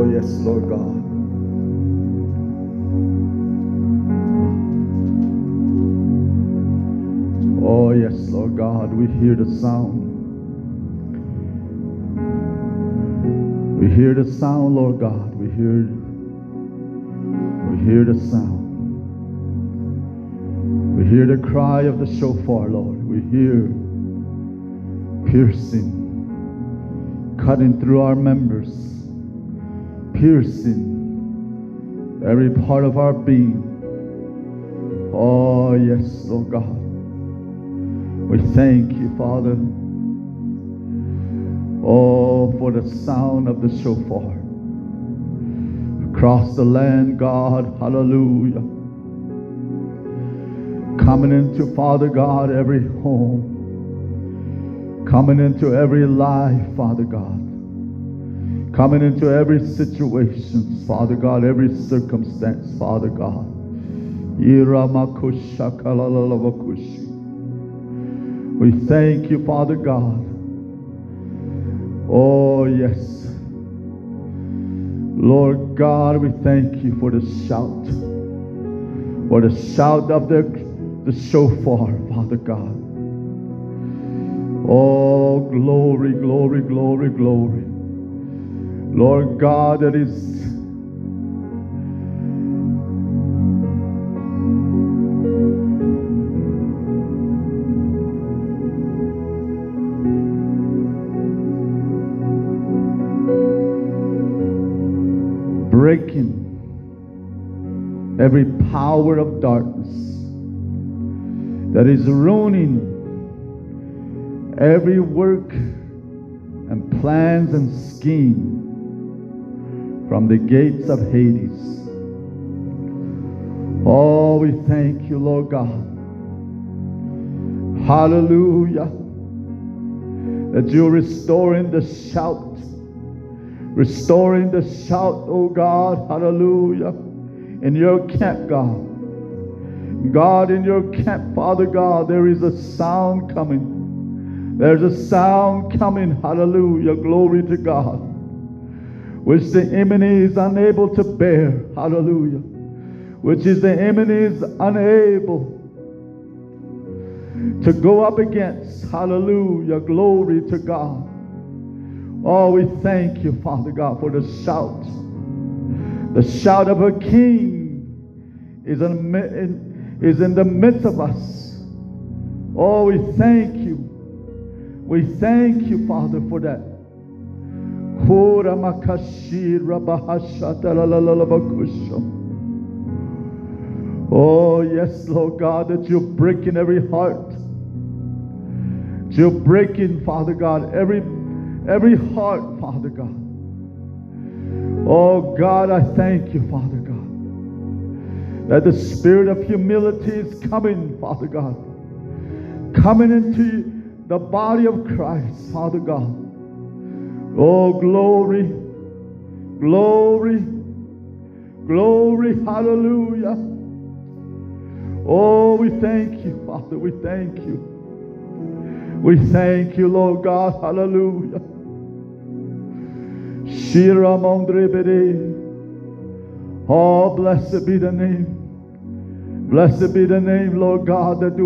Oh, yes, Lord God. Oh, yes, Lord God, we hear the sound. We hear the sound, Lord God. We hear we hear the sound. We hear the cry of the shofar, Lord. We hear piercing, cutting through our members, piercing every part of our being. Oh, yes, oh God. We thank you, Father. Oh, for the sound of the shofar across the land, God. Hallelujah. Coming into, Father God, every home. Coming into every life, Father God. Coming into every situation, Father God, every circumstance, Father God. We thank you, Father God. Oh, yes. Lord God, we thank you for the shout. For the shout of the, the shofar, Father God. Oh, glory, glory, glory, glory. Lord God, that is breaking every power of darkness that is ruining every work and plans and scheme from the gates of Hades. Oh, we thank you, Lord God. Hallelujah. That you're restoring the shout restoring the shout, oh God, hallelujah, in your camp, God. God, in your camp, Father God, there is a sound coming. There's a sound coming, hallelujah, glory to God, which the enemy is unable to bear, hallelujah, which is the enemy is unable to go up against, hallelujah, glory to God. Oh, we thank you, Father God, for the shout. The shout of a king is in, is in the midst of us. Oh, we thank you. We thank you, Father, for that. Oh, yes, Lord God, that you're breaking every heart. You're breaking, Father God, every every heart, Father God. Oh God, I thank you, Father God, that the spirit of humility is coming, Father God, coming into the body of Christ, Father God. Oh, glory, glory, glory, hallelujah. Oh, we thank you, Father, we thank you. We thank you, Lord God, hallelujah. Shira Oh, blessed be the name. Blessed be the name, Lord God, that the,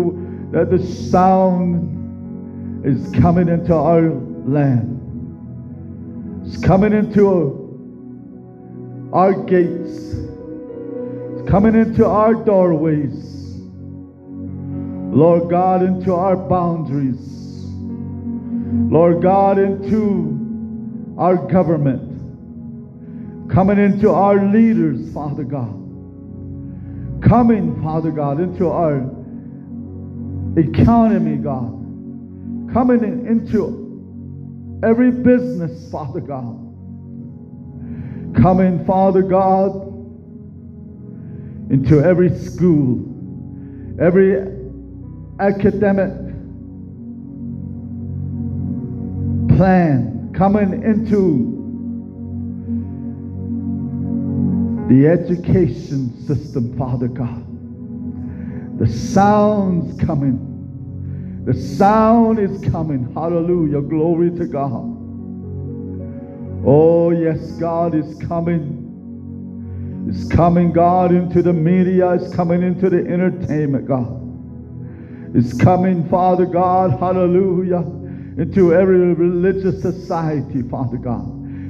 that the sound is coming into our land. It's coming into our gates. It's coming into our doorways. Lord God, into our boundaries. Lord God, into our government, coming into our leaders, Father God, coming, Father God, into our economy, God, coming into every business, Father God, coming, Father God, into every school, every academic plan coming into the education system, Father God. The sound's coming. The sound is coming. Hallelujah. Glory to God. Oh, yes, God is coming. It's coming, God, into the media. It's coming into the entertainment, God. It's coming, Father God, hallelujah, into every religious society, Father God,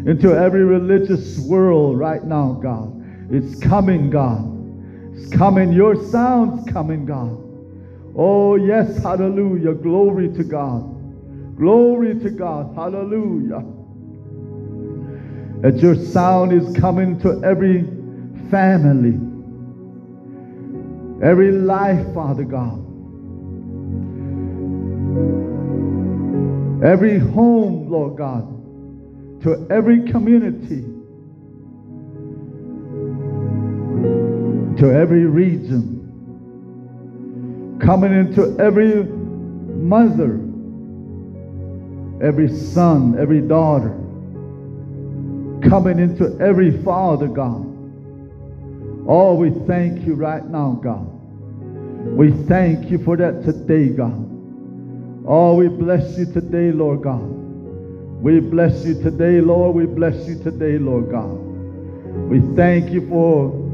into every religious world right now, God. It's coming, God. It's coming. Your sound's coming, God. Oh, yes, hallelujah. Glory to God. Glory to God. Hallelujah. That your sound is coming to every family, every life, Father God. Every home, Lord God, to every community, to every region, coming into every mother, every son, every daughter, coming into every father, God. Oh, we thank you right now, God. We thank you for that today, God. Oh, we bless you today, Lord God. We bless you today, Lord. We bless you today, Lord God. We thank you for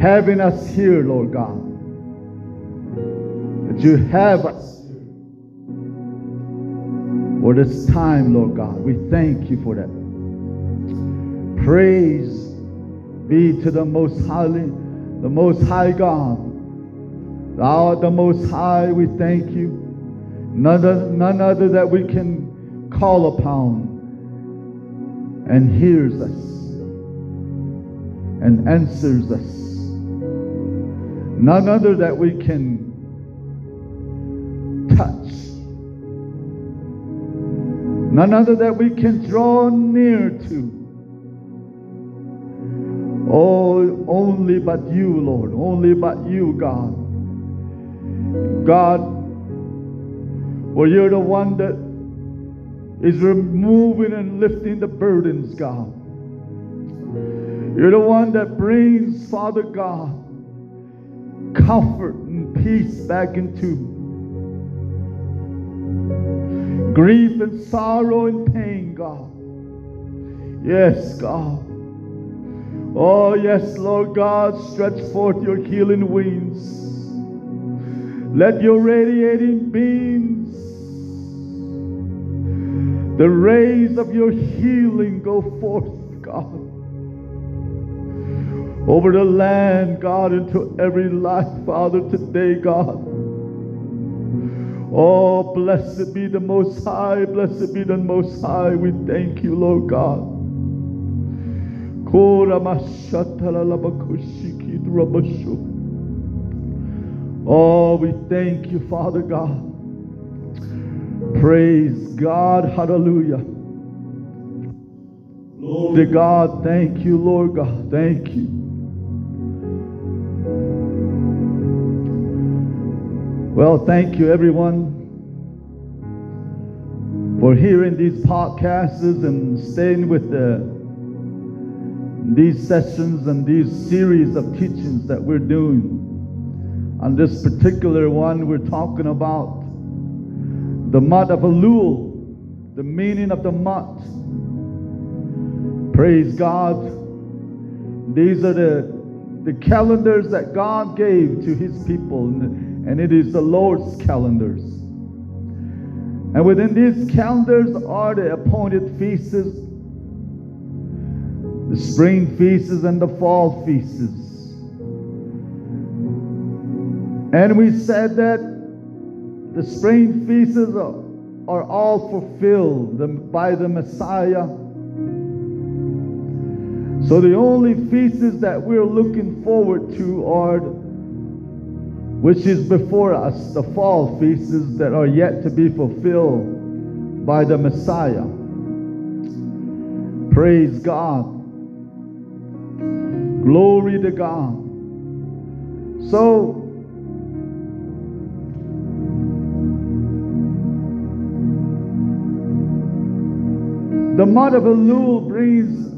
having us here, Lord God. That you have us for this time, Lord God. We thank you for that. Praise be to the most highly, the most high God. Thou art the most high, we thank you. None other, none other that we can call upon and hears us and answers us. None other that we can touch. None other that we can draw near to. Oh, only but you, Lord. Only but you, God. God, well, you're the one that is removing and lifting the burdens, God. You're the one that brings, Father God, comfort and peace back into me. grief and sorrow and pain, God. Yes, God. Oh, yes, Lord God, stretch forth your healing wings. Let your radiating beams, the rays of your healing go forth, God, over the land, God, into every life, Father, today, God. Oh, blessed be the Most High, blessed be the Most High. We thank you, Lord God. Oh, we thank you, Father God. Praise God. Hallelujah. Lord God, thank you, Lord God. Thank you. Well, thank you, everyone, for hearing these podcasts and staying with the these sessions and these series of teachings that we're doing. On this particular one, we're talking about the mud of Elul, the meaning of the mud. Praise God. These are the, the calendars that God gave to his people, and it is the Lord's calendars. And within these calendars are the appointed feasts, the spring feasts and the fall feasts. And we said that the spring feasts are, are all fulfilled by the Messiah. So the only feasts that we're looking forward to are, which is before us, the fall feasts that are yet to be fulfilled by the Messiah. Praise God. Glory to God. So The mud of Elul brings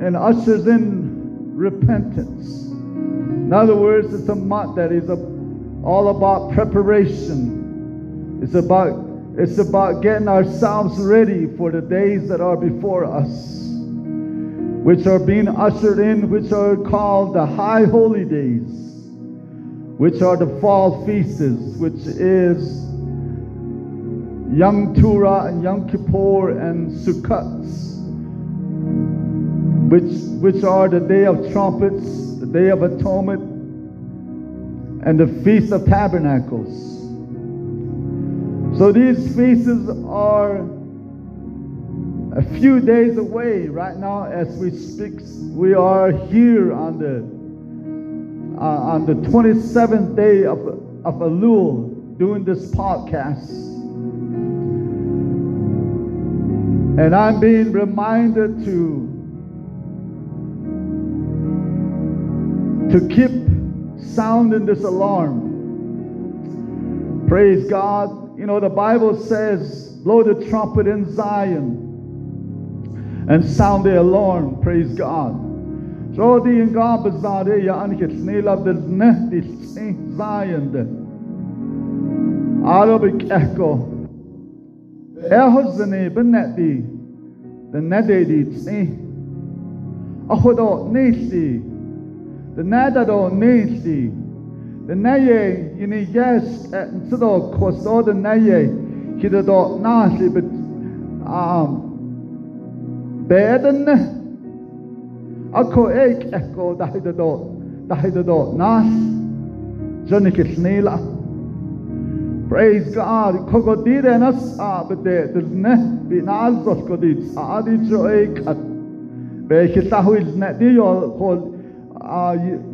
and ushers in repentance. In other words, it's a mud that is a, all about preparation. It's about It's about getting ourselves ready for the days that are before us, which are being ushered in, which are called the high holy days, which are the fall feasts, which is Yom Teruah and Yom Kippur and Sukkot, which, which are the Day of Trumpets, the Day of Atonement, and the Feast of Tabernacles. So these feasts are a few days away right now as we speak. We are here on the uh, on the 27th day of, of Elul doing this podcast. And I'm being reminded to to keep sounding this alarm. Praise God you know, the Bible says, blow the trumpet in Zion and sound the alarm. Praise God. So the in God bazare ya anke snela the nehti Zion. Arabic echo. Ehozane beneti the nededi tsi. Ahodo nesti. ندارو ده نیه یعنی یس انسدو کستا ده نیه که ده دو نحلی بت آم بیدن اکو ایک اکو دهید دو دهید دو ناس جنی که سنیلا Praise God. Kogo dire nas abde dilne binaz dos kodit. Adi jo ekat. Belki tahvil ne diyor kol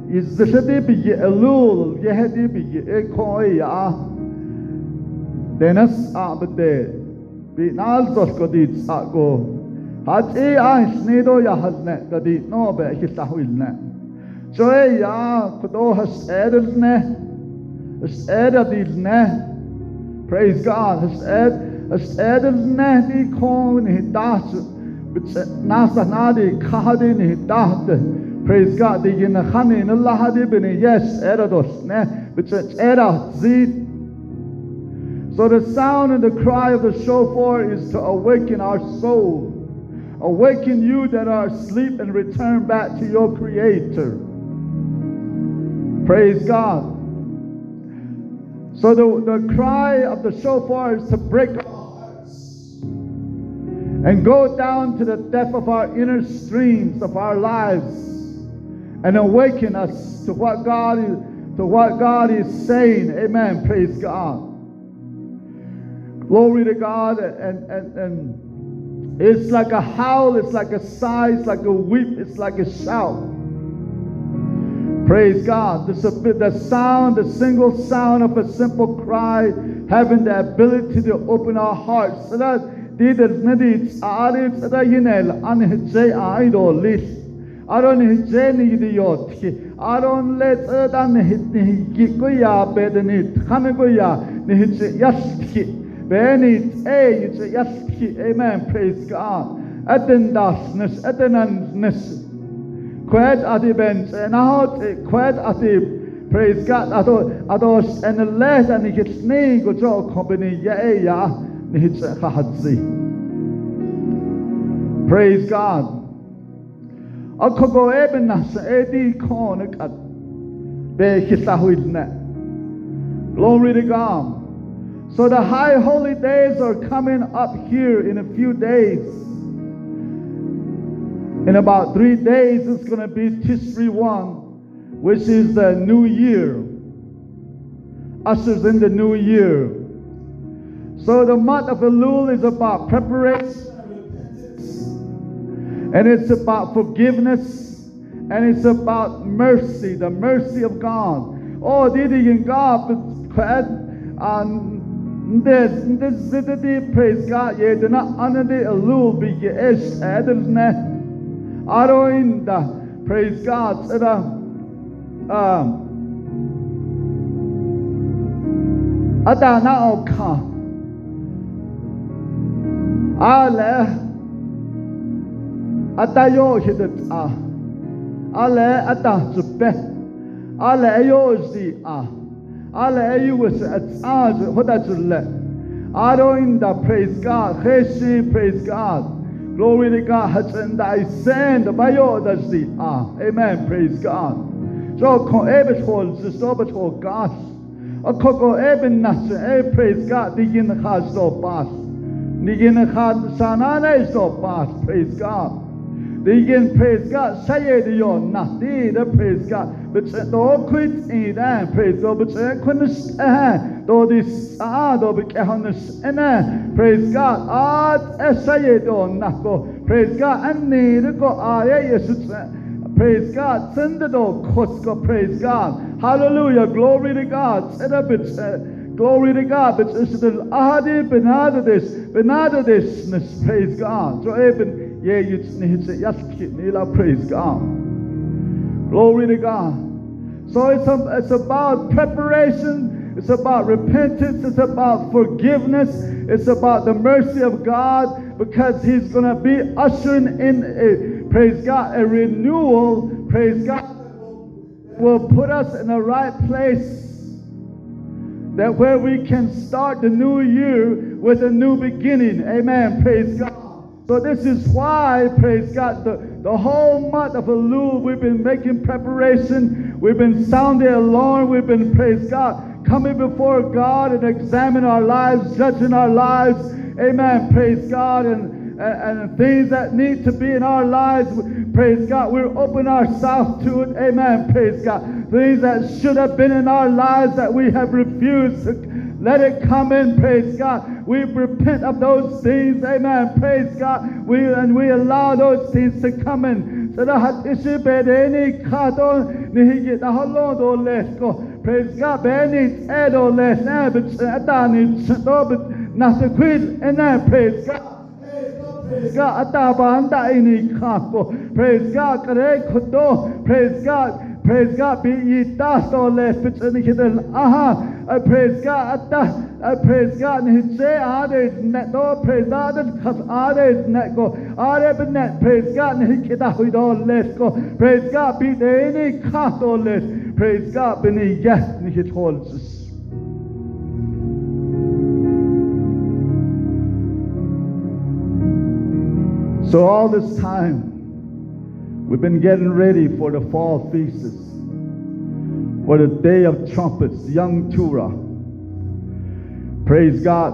יזשתי בי אלול, יהדי בי אקויה, דנס עבדה, בנעל זוש קודית צעקו, hati a snido ya hasne tadi no be hitahwilne so ya kudo has edilne has praise god has ed has edilne di kon hitas bit nasa nadi khadi hitas Praise God. Die Khani in Allah hadi bini. Yes, erados. So the sound and the cry of the shofar is to awaken our soul. Awaken you that are asleep and return back to your Creator. Praise God. So the, the cry of the shofar is to break and go down to the depth of our inner streams of our lives and awaken us to what God is to what God is saying. Amen. Praise God. Glory to God. And, and, and it's like a howl, it's like a sigh, it's like a weep, it's like a shout. Praise God. The, the sound, the single sound of a simple cry, having the ability to open our hearts. So that ki ko ya bedni khame ko ya ni hit. Yas ki beni e yit yas ki. Amen praise god. Aten dasness atenaness kwet ati ben na hot kwet ati praise god. Ato ato en le ani kit ni go jo ya ya. Ni praise god Edi Glory to God. So the high holy days are coming up here in a few days. In about three days, it's going to be Tisri 1, which is the new year. Ushers in the new year. So the month of Elul is about preparation and it's about forgiveness. And it's about mercy, the mercy of God. Oh, didi in God, this, this, this, praise God. Ye did not honor the alul be ye ish adelsne. Aroinda, praise God. Sada, um, Adana oka. Ale atayo hidet a ale ata zupe ale ayo zi a ale ayo was at az hoda zulle Adoinda, praise God. Heshi, praise God. Glory to God. Hachin thy send bayo dashdi. Ah, amen. Praise God. So kon ebet hol, zistobet hol gas. A koko eben nas, eh, praise God. Digin khas do pas. Digin khas sanane is pas. Praise God. Digin praise God. Say it yo nati the praise God. But do quit in that praise God. But kunis eh. Do this ah do be kehonis eh. Praise God. Ah say it do nako. Praise God. Need go ah yes. Praise God. Send the door. Praise God. Hallelujah. Glory to God. Set up it. Glory to God. But it's the ahadi benadades. Benadadesness. Praise God. So even yeah, you need to yes, praise God. Glory to God. So it's, a, it's about preparation. It's about repentance. It's about forgiveness. It's about the mercy of God because He's going to be ushering in, a, praise God, a renewal. Praise God will put us in the right place that where we can start the new year with a new beginning. Amen. Praise God. So this is why, praise God, the, the whole month of Elul, we've been making preparation. We've been sounding alarm. We've been, praise God, coming before God and examining our lives, judging our lives. Amen. Praise God. And, and, and things that need to be in our lives, praise God, we're open ourselves to it. Amen. Praise God. Things that should have been in our lives that we have refused to let it come in, praise God. We repent of those things, amen. Praise God. We and we allow those things to come in. So oh, lesko. Praise God. Praise God. Praise God. Ini kako. Praise God. Praise God. Praise God. Be ye dust or less, but aha. I praise God. Praise God. And he say, there's net, no, praise God. Ah, there's net go. Ah, there's net, praise God. And he kita with all less go. Praise God. Be there any cast or less. Praise God. Be ni yes, ni hit holds. So all this time, We've been getting ready for the fall feasts, for the day of trumpets, Yom Teruah. Praise God.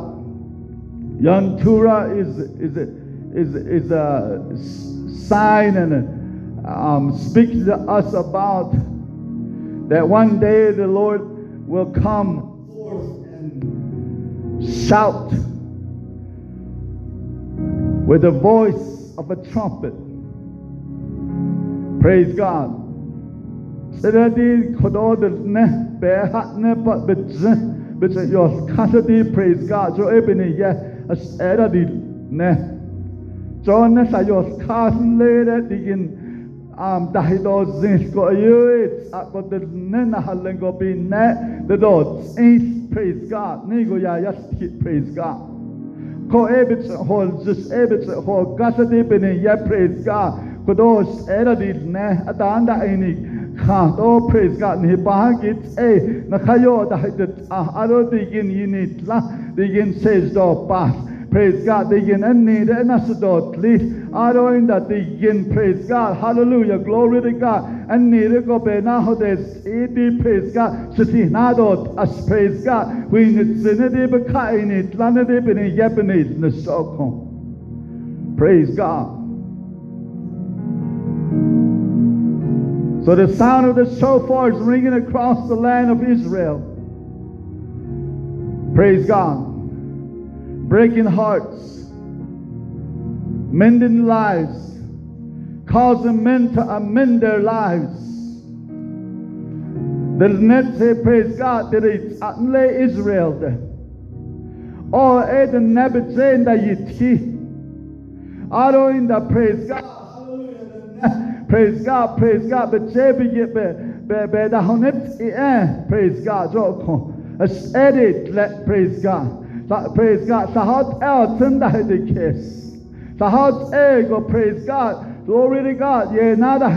Yom Teruah is, is, is, is a sign and um, speaks to us about that one day the Lord will come forth and shout with the voice of a trumpet. Praise God. Seradi kododne behatne but bitze bitze your kasadi praise God. So ebony yeah as eradi ne. John ne sa your kasen lede digin um dahido zins go yuit at but the ne na halen go be ne the dots praise God. Ne go ya yes praise God. Ko ebitse hol just ebitse hol kasadi bene yeah praise God. Kadosh Eradit ne Adanda Einik Kha to praise God ni bahagit e na kayo dahit ah aro digin yinit la digin says do pas Praise God. Digin any the nasudot lit. Aro in that digin praise God. Hallelujah. Glory to God. And need go be na hodes edi praise God. Siti nadot as praise God. We need sinidi be kainit lanidi bini yebinit nasokon. Praise God. So the sound of the shofar is ringing across the land of Israel. Praise God. Breaking hearts, mending lives, causing men to amend their lives. The net say, praise God, that it's lay Israel. Oh, Nebuchadnezzar da yiti. Aro in the praise God. Praise God, praise God. But Jebi get be be be da honet eh. Praise God. Jo As edit let praise God. Praise God. Sahat el tunda kiss. Sahat ego praise God. Glory to God. Ye nada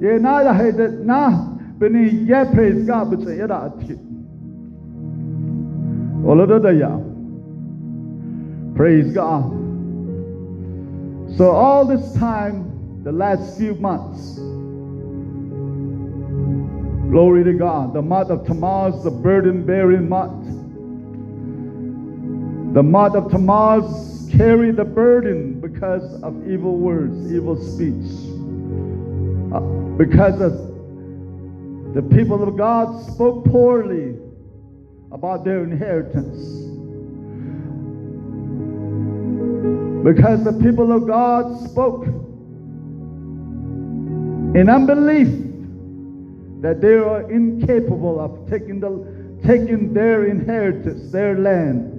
ye nada hid na beni ye praise God but say yada ati. Olodo da ya. Praise God. So, all this time, the last few months, glory to God, the month of Tammuz, the burden bearing month. The month of Tammuz carried the burden because of evil words, evil speech. Uh, because of the people of God spoke poorly about their inheritance. Because the people of God spoke in unbelief that they are incapable of taking, the, taking their inheritance, their land.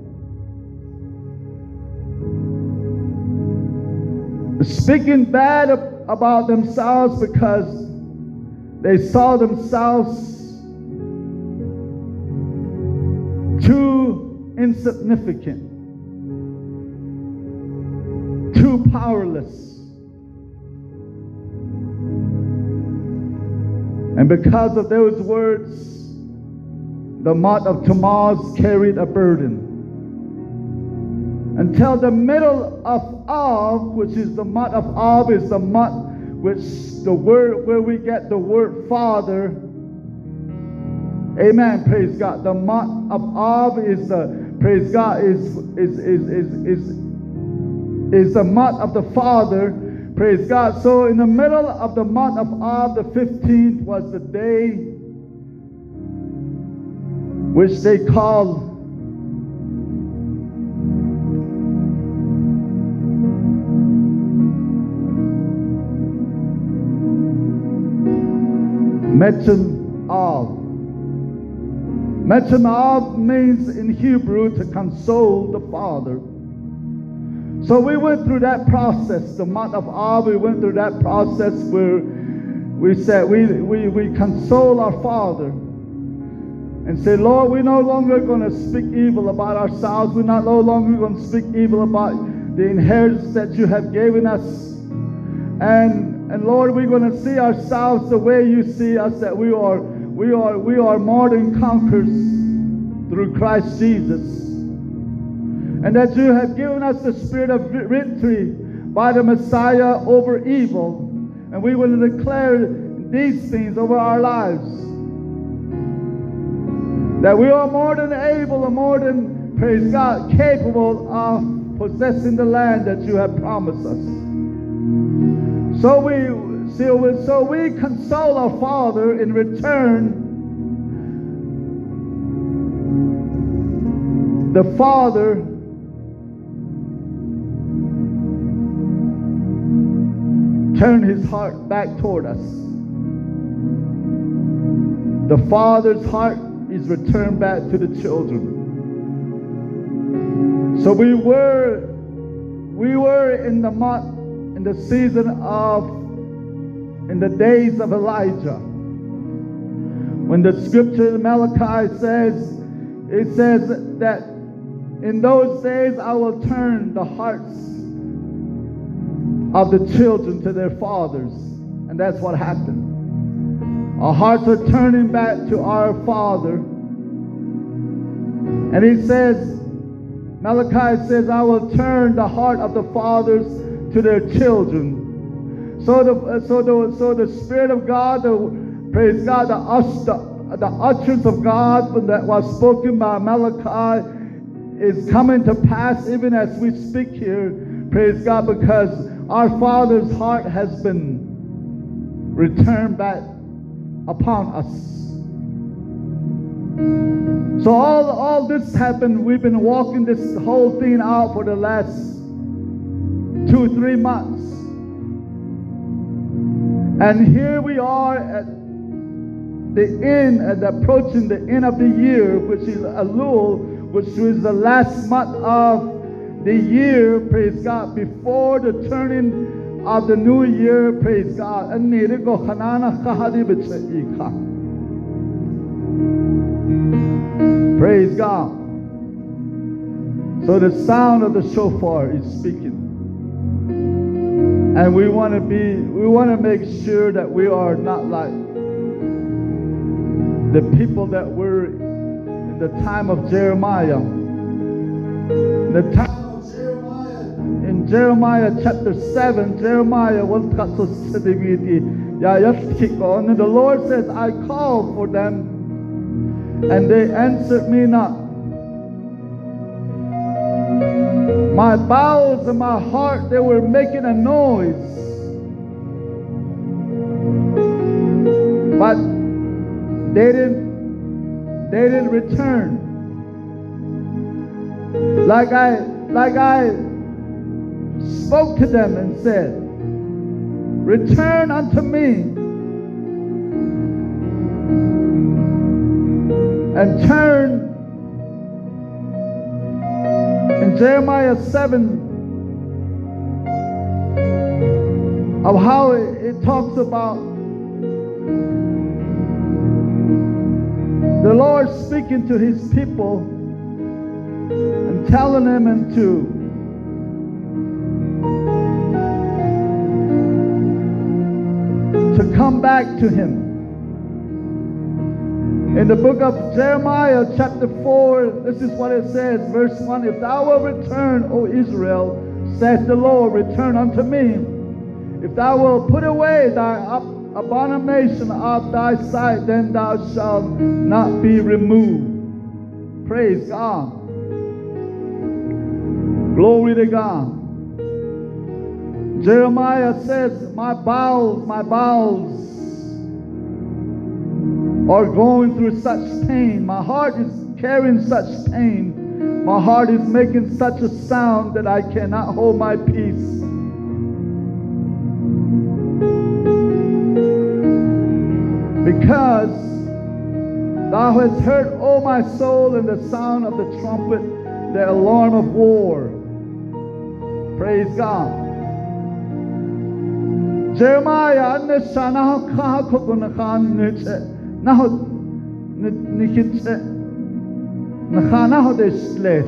Speaking bad about themselves because they saw themselves too insignificant too powerless. And because of those words, the month of Tammuz carried a burden. Until the middle of Av, which is the month of Av, is the month which the word where we get the word Father. Amen. Praise God. The month of Av is the praise God is is is is is is the month of the Father. Praise God. So in the middle of the month of Av, the 15th was the day which they called Metzim Av. Metzim Av means in Hebrew to console the Father. So we went through that process. The month of Av, we went through that process where we said we, we, we console our Father and say, Lord, we're no longer going to speak evil about ourselves. We're not no longer going to speak evil about the inheritance that you have given us. And and Lord, we're going to see ourselves the way you see us, that we are we are we are more than conquerors through Christ Jesus and that you have given us the spirit of victory by the Messiah over evil. And we will declare these things over our lives. That we are more than able and more than, praise God, capable of possessing the land that you have promised us. So we, so we console our Father in return. The Father turn his heart back toward us. The father's heart is returned back to the children. So we were we were in the month in the season of in the days of Elijah. When the scripture in Malachi says it says that in those days I will turn the hearts of the children to their fathers. And that's what happened. Our hearts are turning back to our Father. And he says, Malachi says, I will turn the heart of the fathers to their children. So the, so the, so the Spirit of God, the, praise God, the, the, the utterance of God that was spoken by Malachi is coming to pass even as we speak here. Praise God, because our Father's heart has been returned back upon us. So all, all this happened. We've been walking this whole thing out for the last two, three months. And here we are at the end, at approaching the end of the year, which is Elul, which is the last month of the year, praise God, before the turning of the new year, praise God. Praise God. So the sound of the shofar is speaking. And we want to be, we want to make sure that we are not like the people that were in the time of Jeremiah. The time Jeremiah chapter 7, Jeremiah was and the Lord says, I called for them and they answered me not. My bowels and my heart, they were making a noise. But they didn't they didn't return. Like I like I spoke to them and said, Return unto me and turn in Jeremiah 7 of how it, it talks about the Lord speaking to his people and telling them to to come back to him. In the book of Jeremiah, chapter 4, this is what it says, verse 1 If thou wilt return, O Israel, saith the Lord, return unto me. If thou wilt put away thy abomination of thy sight, then thou shalt not be removed. Praise God. Glory to God. Jeremiah says, My bowels, my bowels are going through such pain. My heart is carrying such pain. My heart is making such a sound that I cannot hold my peace. Because thou hast heard, O my soul, in the sound of the trumpet, the alarm of war. Praise God. Jeremiah, naho nikitse nakhana ho de sles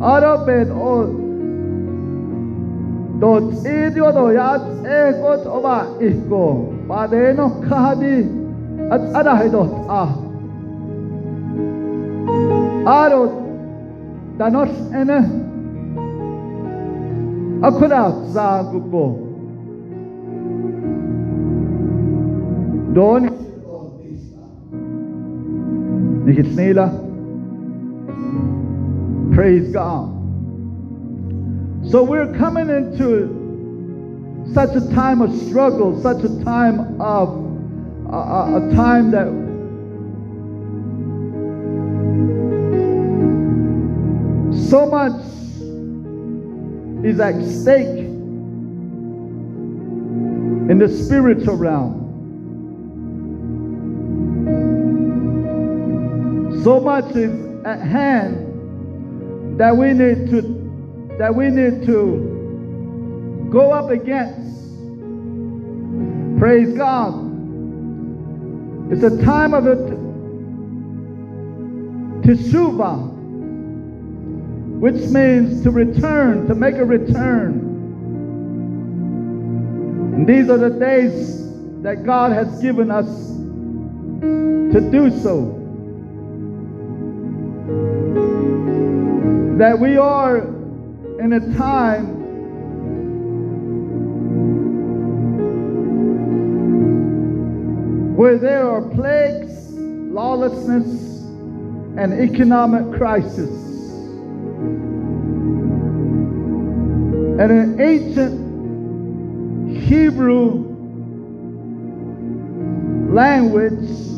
arabet o do tsidio do ya e ko oba iko padeno khadi at ada he do a. Aro danos ene. Akuda za gupo Nicht jetzt schneller. Praise God. So we're coming into such a time of struggle, such a time of uh, a time that so much is at stake in the spiritual realm. So much is at hand that we need to that we need to go up against. Praise God. It's a time of it teshuva, which means to return, to make a return. And these are the days that God has given us to do so. That we are in a time where there are plagues, lawlessness, and economic crisis. And an ancient Hebrew language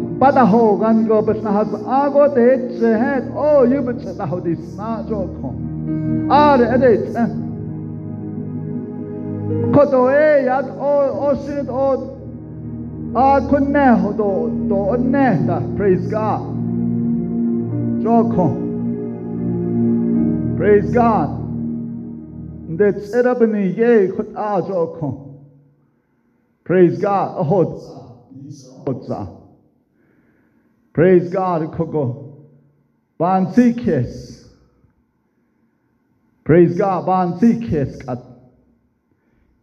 annis. Aro in da kona ye bada ho wando alle um bada ho gan go bes na has ago te che het o yu bet na ho dis na jo ko are ede che ko to e ya o o sin o a kun ne ho do do ne da praise god jo ko praise god That's it up in the ye kut a jo ko. Praise God. Ahot. Praise God. Koko. Bansi. Praise God. Bansi kiss kat.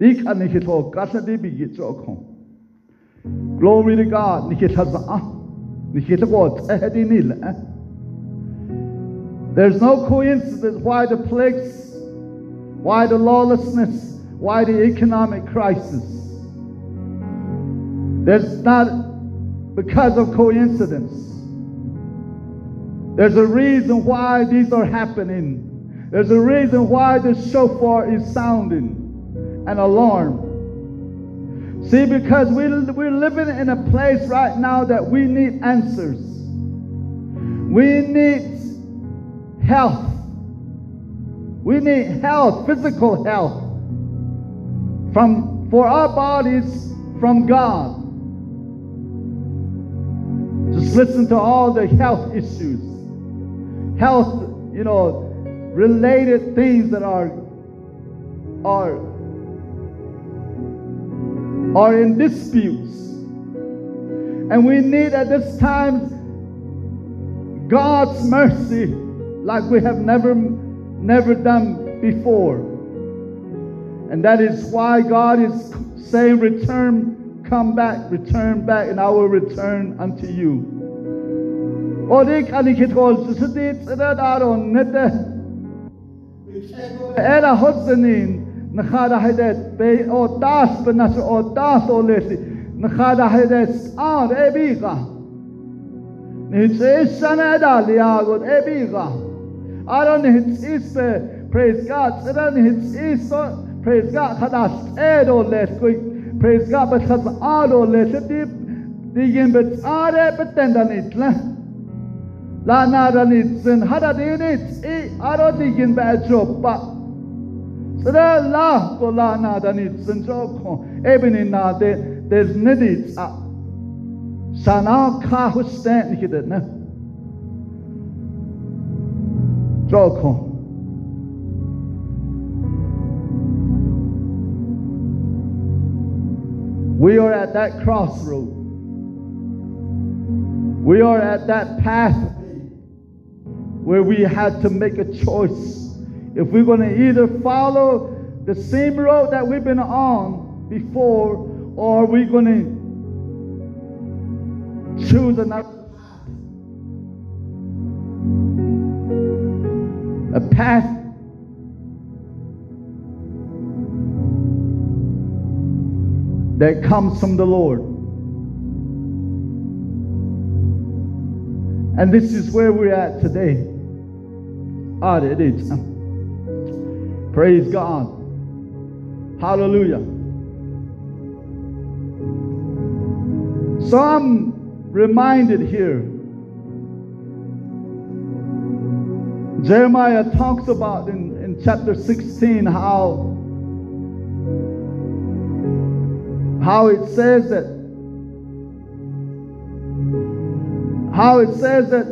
Dik an kasa di bi jo. Glory to God. Nikita za. Ah, Nikita what? Ehdi eh, nil. Eh. There's no coincidence why the plagues, why the lawlessness, why the economic crisis. There's not because of coincidence. There's a reason why these are happening. There's a reason why the shofar is sounding an alarm. See, because we, we're living in a place right now that we need answers. We need health. We need health, physical health from for our bodies from God. Just listen to all the health issues. Health, you know, related things that are are are in disputes. And we need at this time God's mercy like we have never, never done before. And that is why God is saying, Return, come back, return back, and I will return unto you. Odik alikitol susutit aron nete. Era hotzenin nakhada hidet be o tas benas o tas o lesi nakhada hidet ar ebiga. Nitse sanada liagot ebiga. Aron hits is praise God. Aron hits is praise God. Hadas edo Praise God, but सब आलो लेते दी दीजिए बच आ रहे बतेंदा नहीं ला ला ना runny सिन हरा दी नहीं ए आरो दीजिए बैचो पा सदा ला को ला ना रनी सिन जो को एबनी ना दे there's needs up sana kahustan gidet ne Joko. We are at that crossroad. We are at that path where we had to make a choice. If we're going to either follow the same road that we've been on before, or we're going to choose another a path that comes from the Lord. And this is where we're at today. Ah, it is. Praise God. Hallelujah. So I'm reminded here Jeremiah talks about in, in chapter 16 how, how it says that how it says that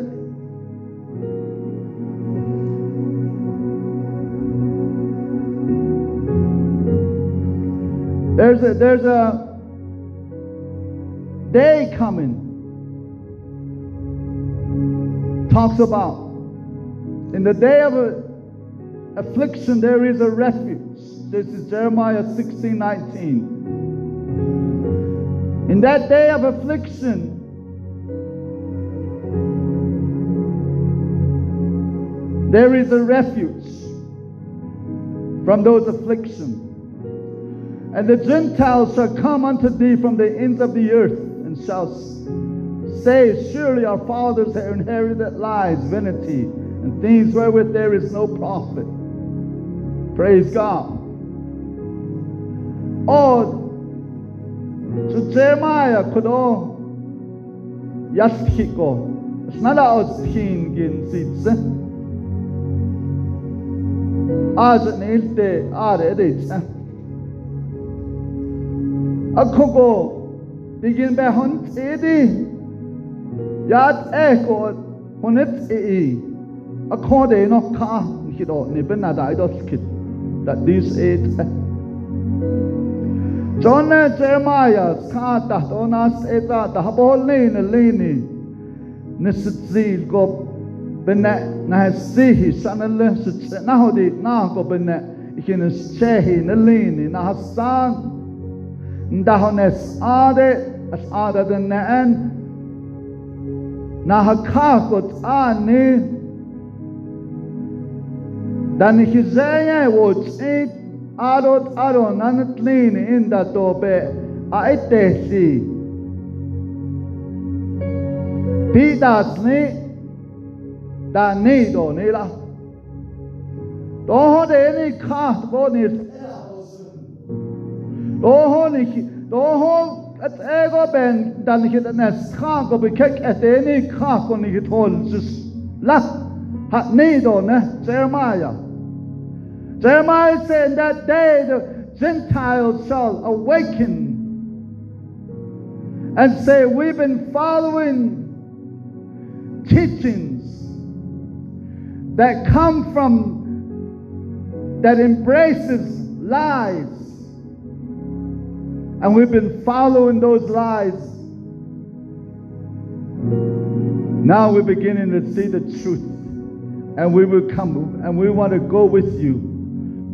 there's a there's a day coming talks about in the day of affliction, there is a refuge. This is Jeremiah 16 19. In that day of affliction, there is a refuge from those afflictions. And the Gentiles shall come unto thee from the ends of the earth and shall say, Surely our fathers have inherited lies, vanity and things wherewith there is no profit. Praise God. Oh, to Jeremiah could all yastiko. Snala aus kin gin sitse. Az nilte are dit. Akoko digin be hon edi. Yat eko honet e. according of car hit on ni ben nada ido skit that this eight John Jeremiah skata onas eta da habolni ne lini nisitsil go benne na sihi sanale sit na hodi na go benne ikin chehi ne lini na hasan ndahones ade as ada den en na hakakot ani dan hizaya wo tsit arot aron anatlin inda tope aitesi. Pidas ni da ni do ni la do ho de ni kha bo ni do ho ni do ho at ego ben dan ni da nes kha go be kek at ni kha ko ni tol sus la ha ni do ne Jeremiah Jeremiah said, In that day the Gentiles shall awaken and say, We've been following teachings that come from, that embraces lies. And we've been following those lies. Now we're beginning to see the truth. And we will come and we want to go with you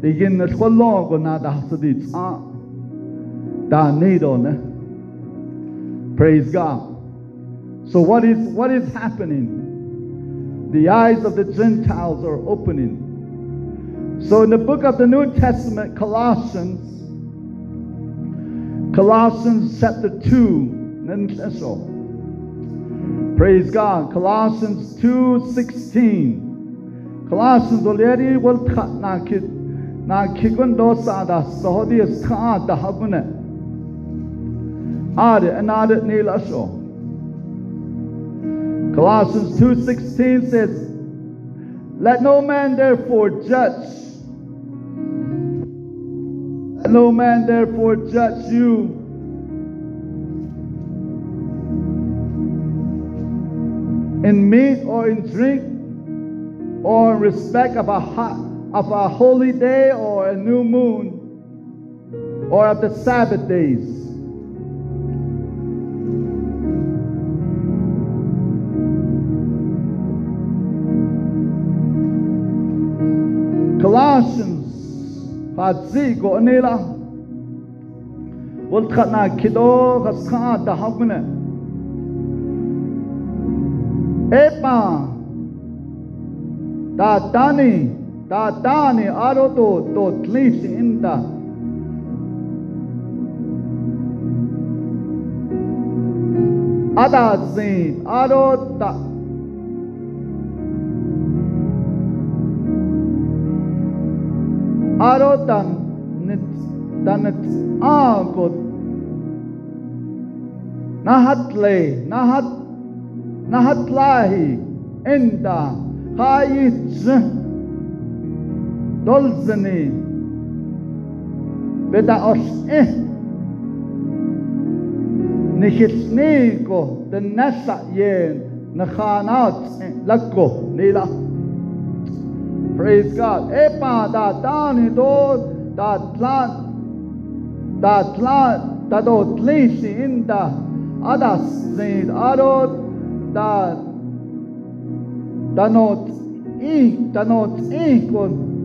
Digin skollo na da hasadi sa da nido ne. Praise God. So what is what is happening? The eyes of the Gentiles are opening. So in the book of the New Testament, Colossians, Colossians chapter 2, praise God, Colossians 2 16. Colossians already will cut na kid na kikun dosa da sahodi ska da habune. Ade anade nil asho. Colossians 2:16 says, "Let no man therefore judge. Let no man therefore judge you." In meat or in drink, or in respect of a hot, of a holy day or a new moon, or of the Sabbath days. Colossians Fatzi go nila Wal khana kido khasqa da hakune Epa da tani da tani aro to to tlis inda Ada zin aro ta aro dan nit dan os eh nishitsniko den nasa yen nakhanat lakko nila Praise God. Epa da tani do da tlan da tlan da do tlisi inda adas zid adot da da not i da not i kon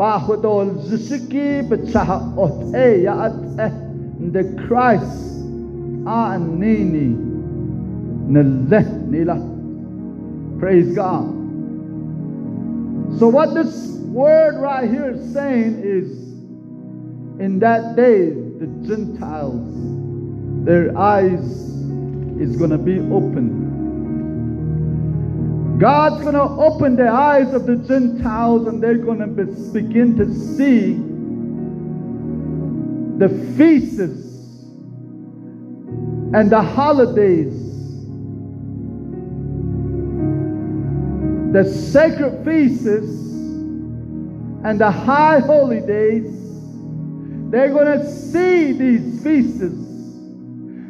Zishiki Bachaha Ote Yaat the Christ Anini Nila. Praise God. So what this word right here is saying is in that day the Gentiles their eyes is going to be open God's going to open the eyes of the Gentiles and they're going to be, begin to see the feasts and the holidays, the sacred feasts and the high holy days. They're going to see these feasts.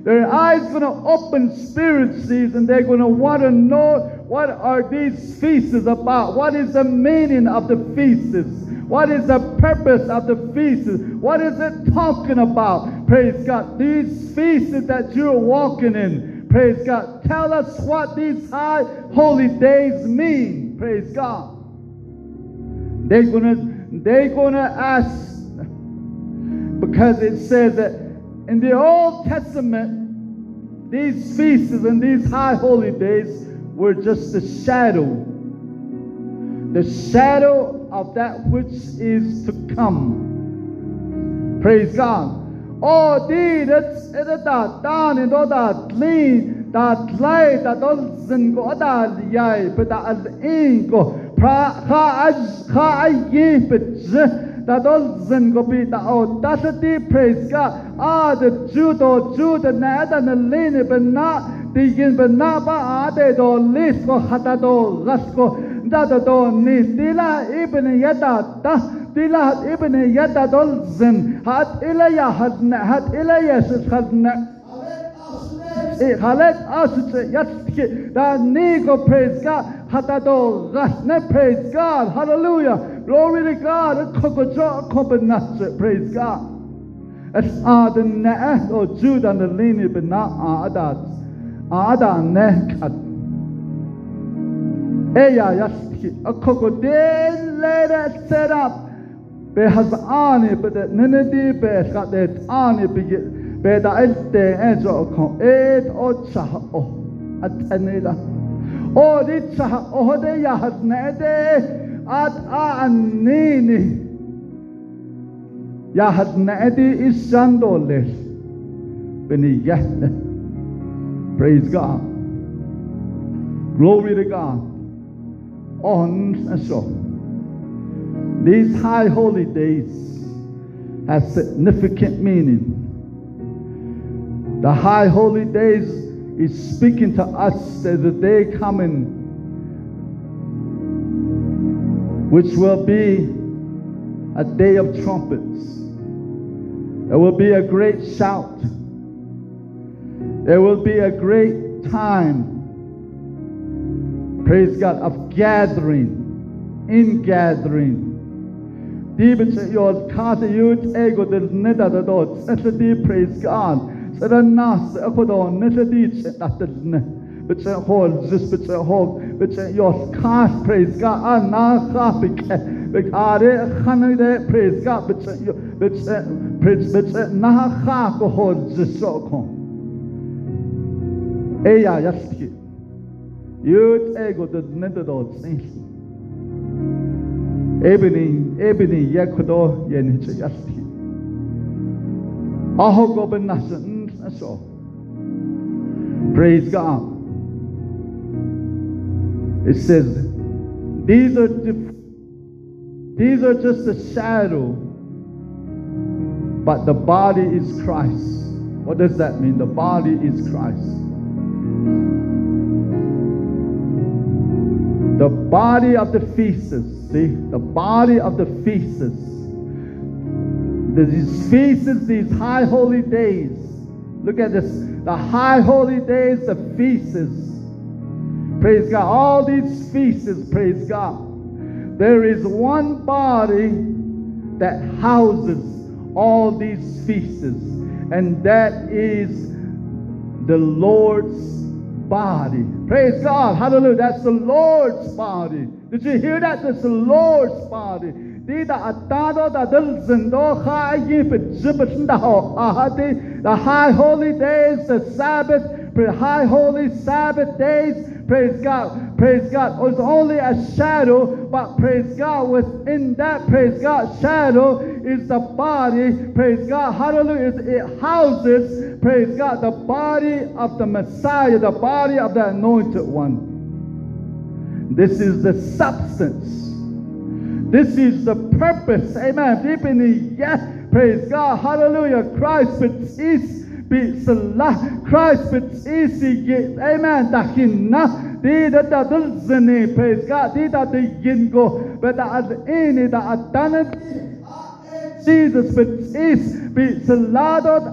Their eyes going to open spiritually and they're going to want to know what are these feasts about? What is the meaning of the feasts? What is the purpose of the feasts? What is it talking about? Praise God. These feasts that you're walking in, praise God. Tell us what these high holy days mean. Praise God. They're gonna they're gonna ask because it says that in the Old Testament, these feasts and these high holy days we're just the shadow, the shadow of that which is to come. Praise God. Oh, di that's it da da ni do da clean da lay da do zin go da yai but da al in go pra kha aj kha ai ye but da do zin go oh da ti praise God ah the judo judo na da na lean but not digin benaba ade do lisco hata do rasco dada do ni tila ibn yada da tila ibn yada dol zin. Hat ilaya hadna hat ilaya sis hadna Halet asıcı yatsı da nigo praise God. Hata do rasne praise God. Hallelujah. Glory to God. Kokoca kobenatsı praise God. Es aden ne o Judan lini bina adat. 아단의 갓 에야야스키 어코고 델레레 세랍 베하스 아니 베데 느네디 베스카데 아니 비게 베다 엘테 에조 어코 에트 오차 오 아타네라 오리차 오데 야하스네데 아타안니니 야하스네디 이산돌레스 베니 야스네 Praise God. Glory to God. On and so. These high holy days have significant meaning. The high holy days is speaking to us as a day coming, which will be a day of trumpets. There will be a great shout. There will be a great time, praise God, of gathering, in gathering. Dibet your kata yut ego del neda da dot, setadi praise God. Sada nas akodo nesadi chetatne. But say hold this, but say hold, but your cast praise God. Na kapike. Bekare khanide praise God, but say but say praise but say Eya yaski. Yut ego de nedadod sensi. Ebony, ebony yakudo yenicha yaski. Aho go benasan mm, so. Praise God. It says, these are these are just a shadow, but the body is Christ. What does that mean? The body is Christ. The body of the feasts, see, the body of the feasts. These feasts, these high holy days. Look at this. The high holy days, the feasts. Praise God. All these feasts, praise God. There is one body that houses all these feasts, and that is the Lord's body. Praise God. Hallelujah. That's the Lord's body. Did you hear that? That's the Lord's body. Atado da del zindo ha yip jibit da ho ahadi the high holy days, the Sabbath, the high holy Sabbath days, praise God, praise God, It was only a shadow, but praise God, within that, praise God, shadow is the body, praise God, hallelujah, it houses, praise God, the body of the Messiah, the body of the anointed one. This is the substance. This is the purpose. Amen. Deep in the yes. Praise God. Hallelujah. Christ is be salah. Christ is Amen. Dahinna. Di da da dul zini. Praise God. Di da di yingo. But da ad ini da adanat. Jesus is be saladot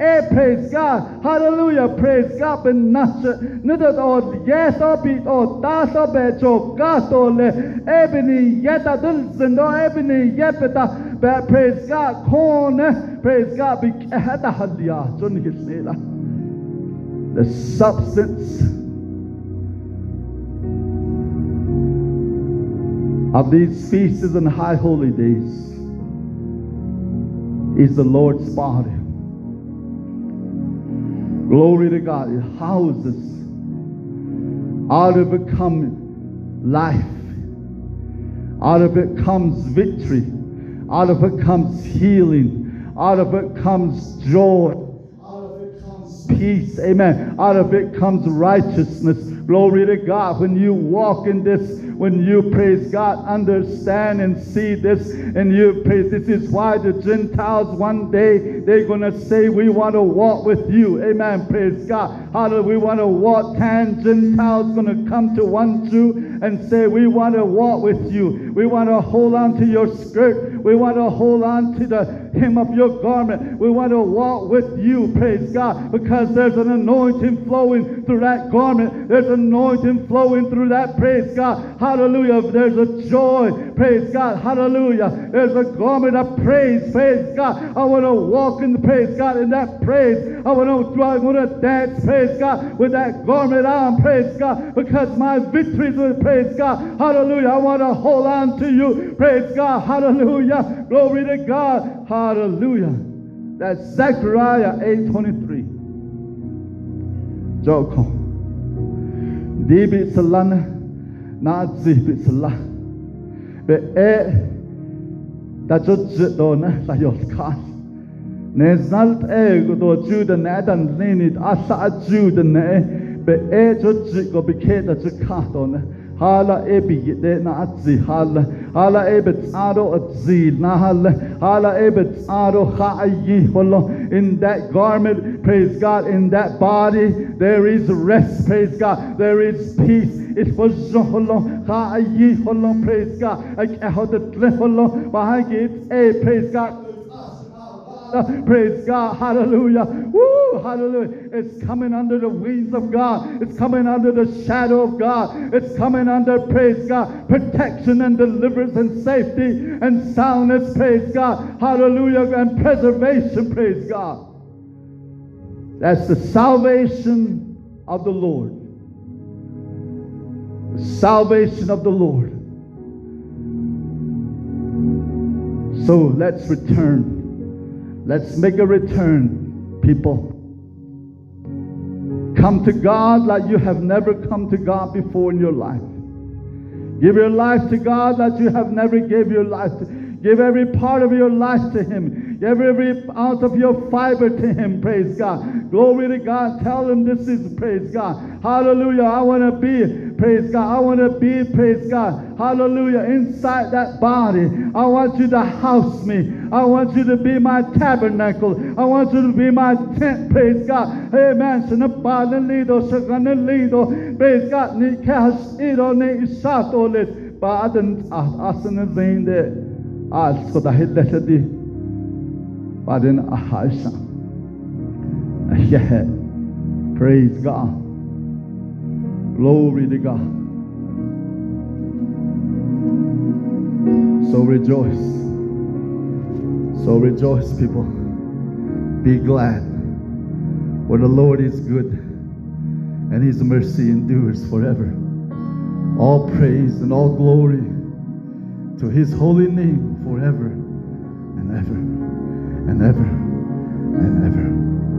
e praise God. Hallelujah. Praise God. Ben nasha. Nidot o yes o be o das o be cho gas o le. Ebony yeta dul zindo. Ebony yepeta. Praise God. Corn. Praise God. The substance of these feasts and high holy days is the Lord's body. Glory to God. It houses. Out of it comes life. Out of it comes victory. Out of it comes healing. Out of it comes joy. Out of it comes peace. Amen. Out of it comes righteousness. Glory to God. When you walk in this when you praise God, understand and see this, and you praise. This is why the Gentiles one day they're gonna say, "We want to walk with you." Amen. Praise God. How do We want to walk. Ten Gentiles gonna come to one Jew and say, "We want to walk with you. We want to hold on to your skirt. We want to hold on to the hem of your garment. We want to walk with you." Praise God, because there's an anointing flowing through that garment. There's anointing flowing through that. Praise God. Hallelujah. There's a joy. Praise God. Hallelujah. There's a garment of praise. Praise God. I want to walk in the praise God in that praise. I want to, I want to dance. Praise God with that garment on. Praise God because my victories with praise God. Hallelujah. I want to hold on to you. Praise God. Hallelujah. Glory to God. Hallelujah. That's Zechariah 8:23. Joko. Dibi debitselana na zibitsela be e da judge do na sa yos kas ne zalt e go do jude na dan lenit asa jude ne. Be e judge go beket da jude kas do na hala ebi de na atzi hala hala ebet aro atzi na hala hala ebet aro khaayi holo. In that garment praise God in that body there is rest praise God. There is peace. It was holo khaayi holo praise God. I how the holo behind it a praise God Praise God. Hallelujah. Woo. Hallelujah. It's coming under the wings of God. It's coming under the shadow of God. It's coming under, praise God, protection and deliverance and safety and soundness. Praise God. Hallelujah. And preservation. Praise God. That's the salvation of the Lord. The salvation of the Lord. So let's return Let's make a return, people. Come to God like you have never come to God before in your life. Give your life to God like you have never gave your life to. Give every part of your life to Him. Give every ounce of your fiber to Him. Praise God. Glory to God. Tell Him this is praise God. Hallelujah. I want to be, praise God. I want to be, praise God. Hallelujah. Inside that body. I want you to house me. I want you to be my tabernacle. I want you to be my tent. Praise God. Amen. Praise God. Ni kas iro ni isato le. Baden ah, asana var den ahasha. Yeah. Praise God. Glory to God. So rejoice. So rejoice, people. Be glad. For the Lord is good, and his mercy endures forever. All praise and all glory to his holy name forever and ever and ever and ever.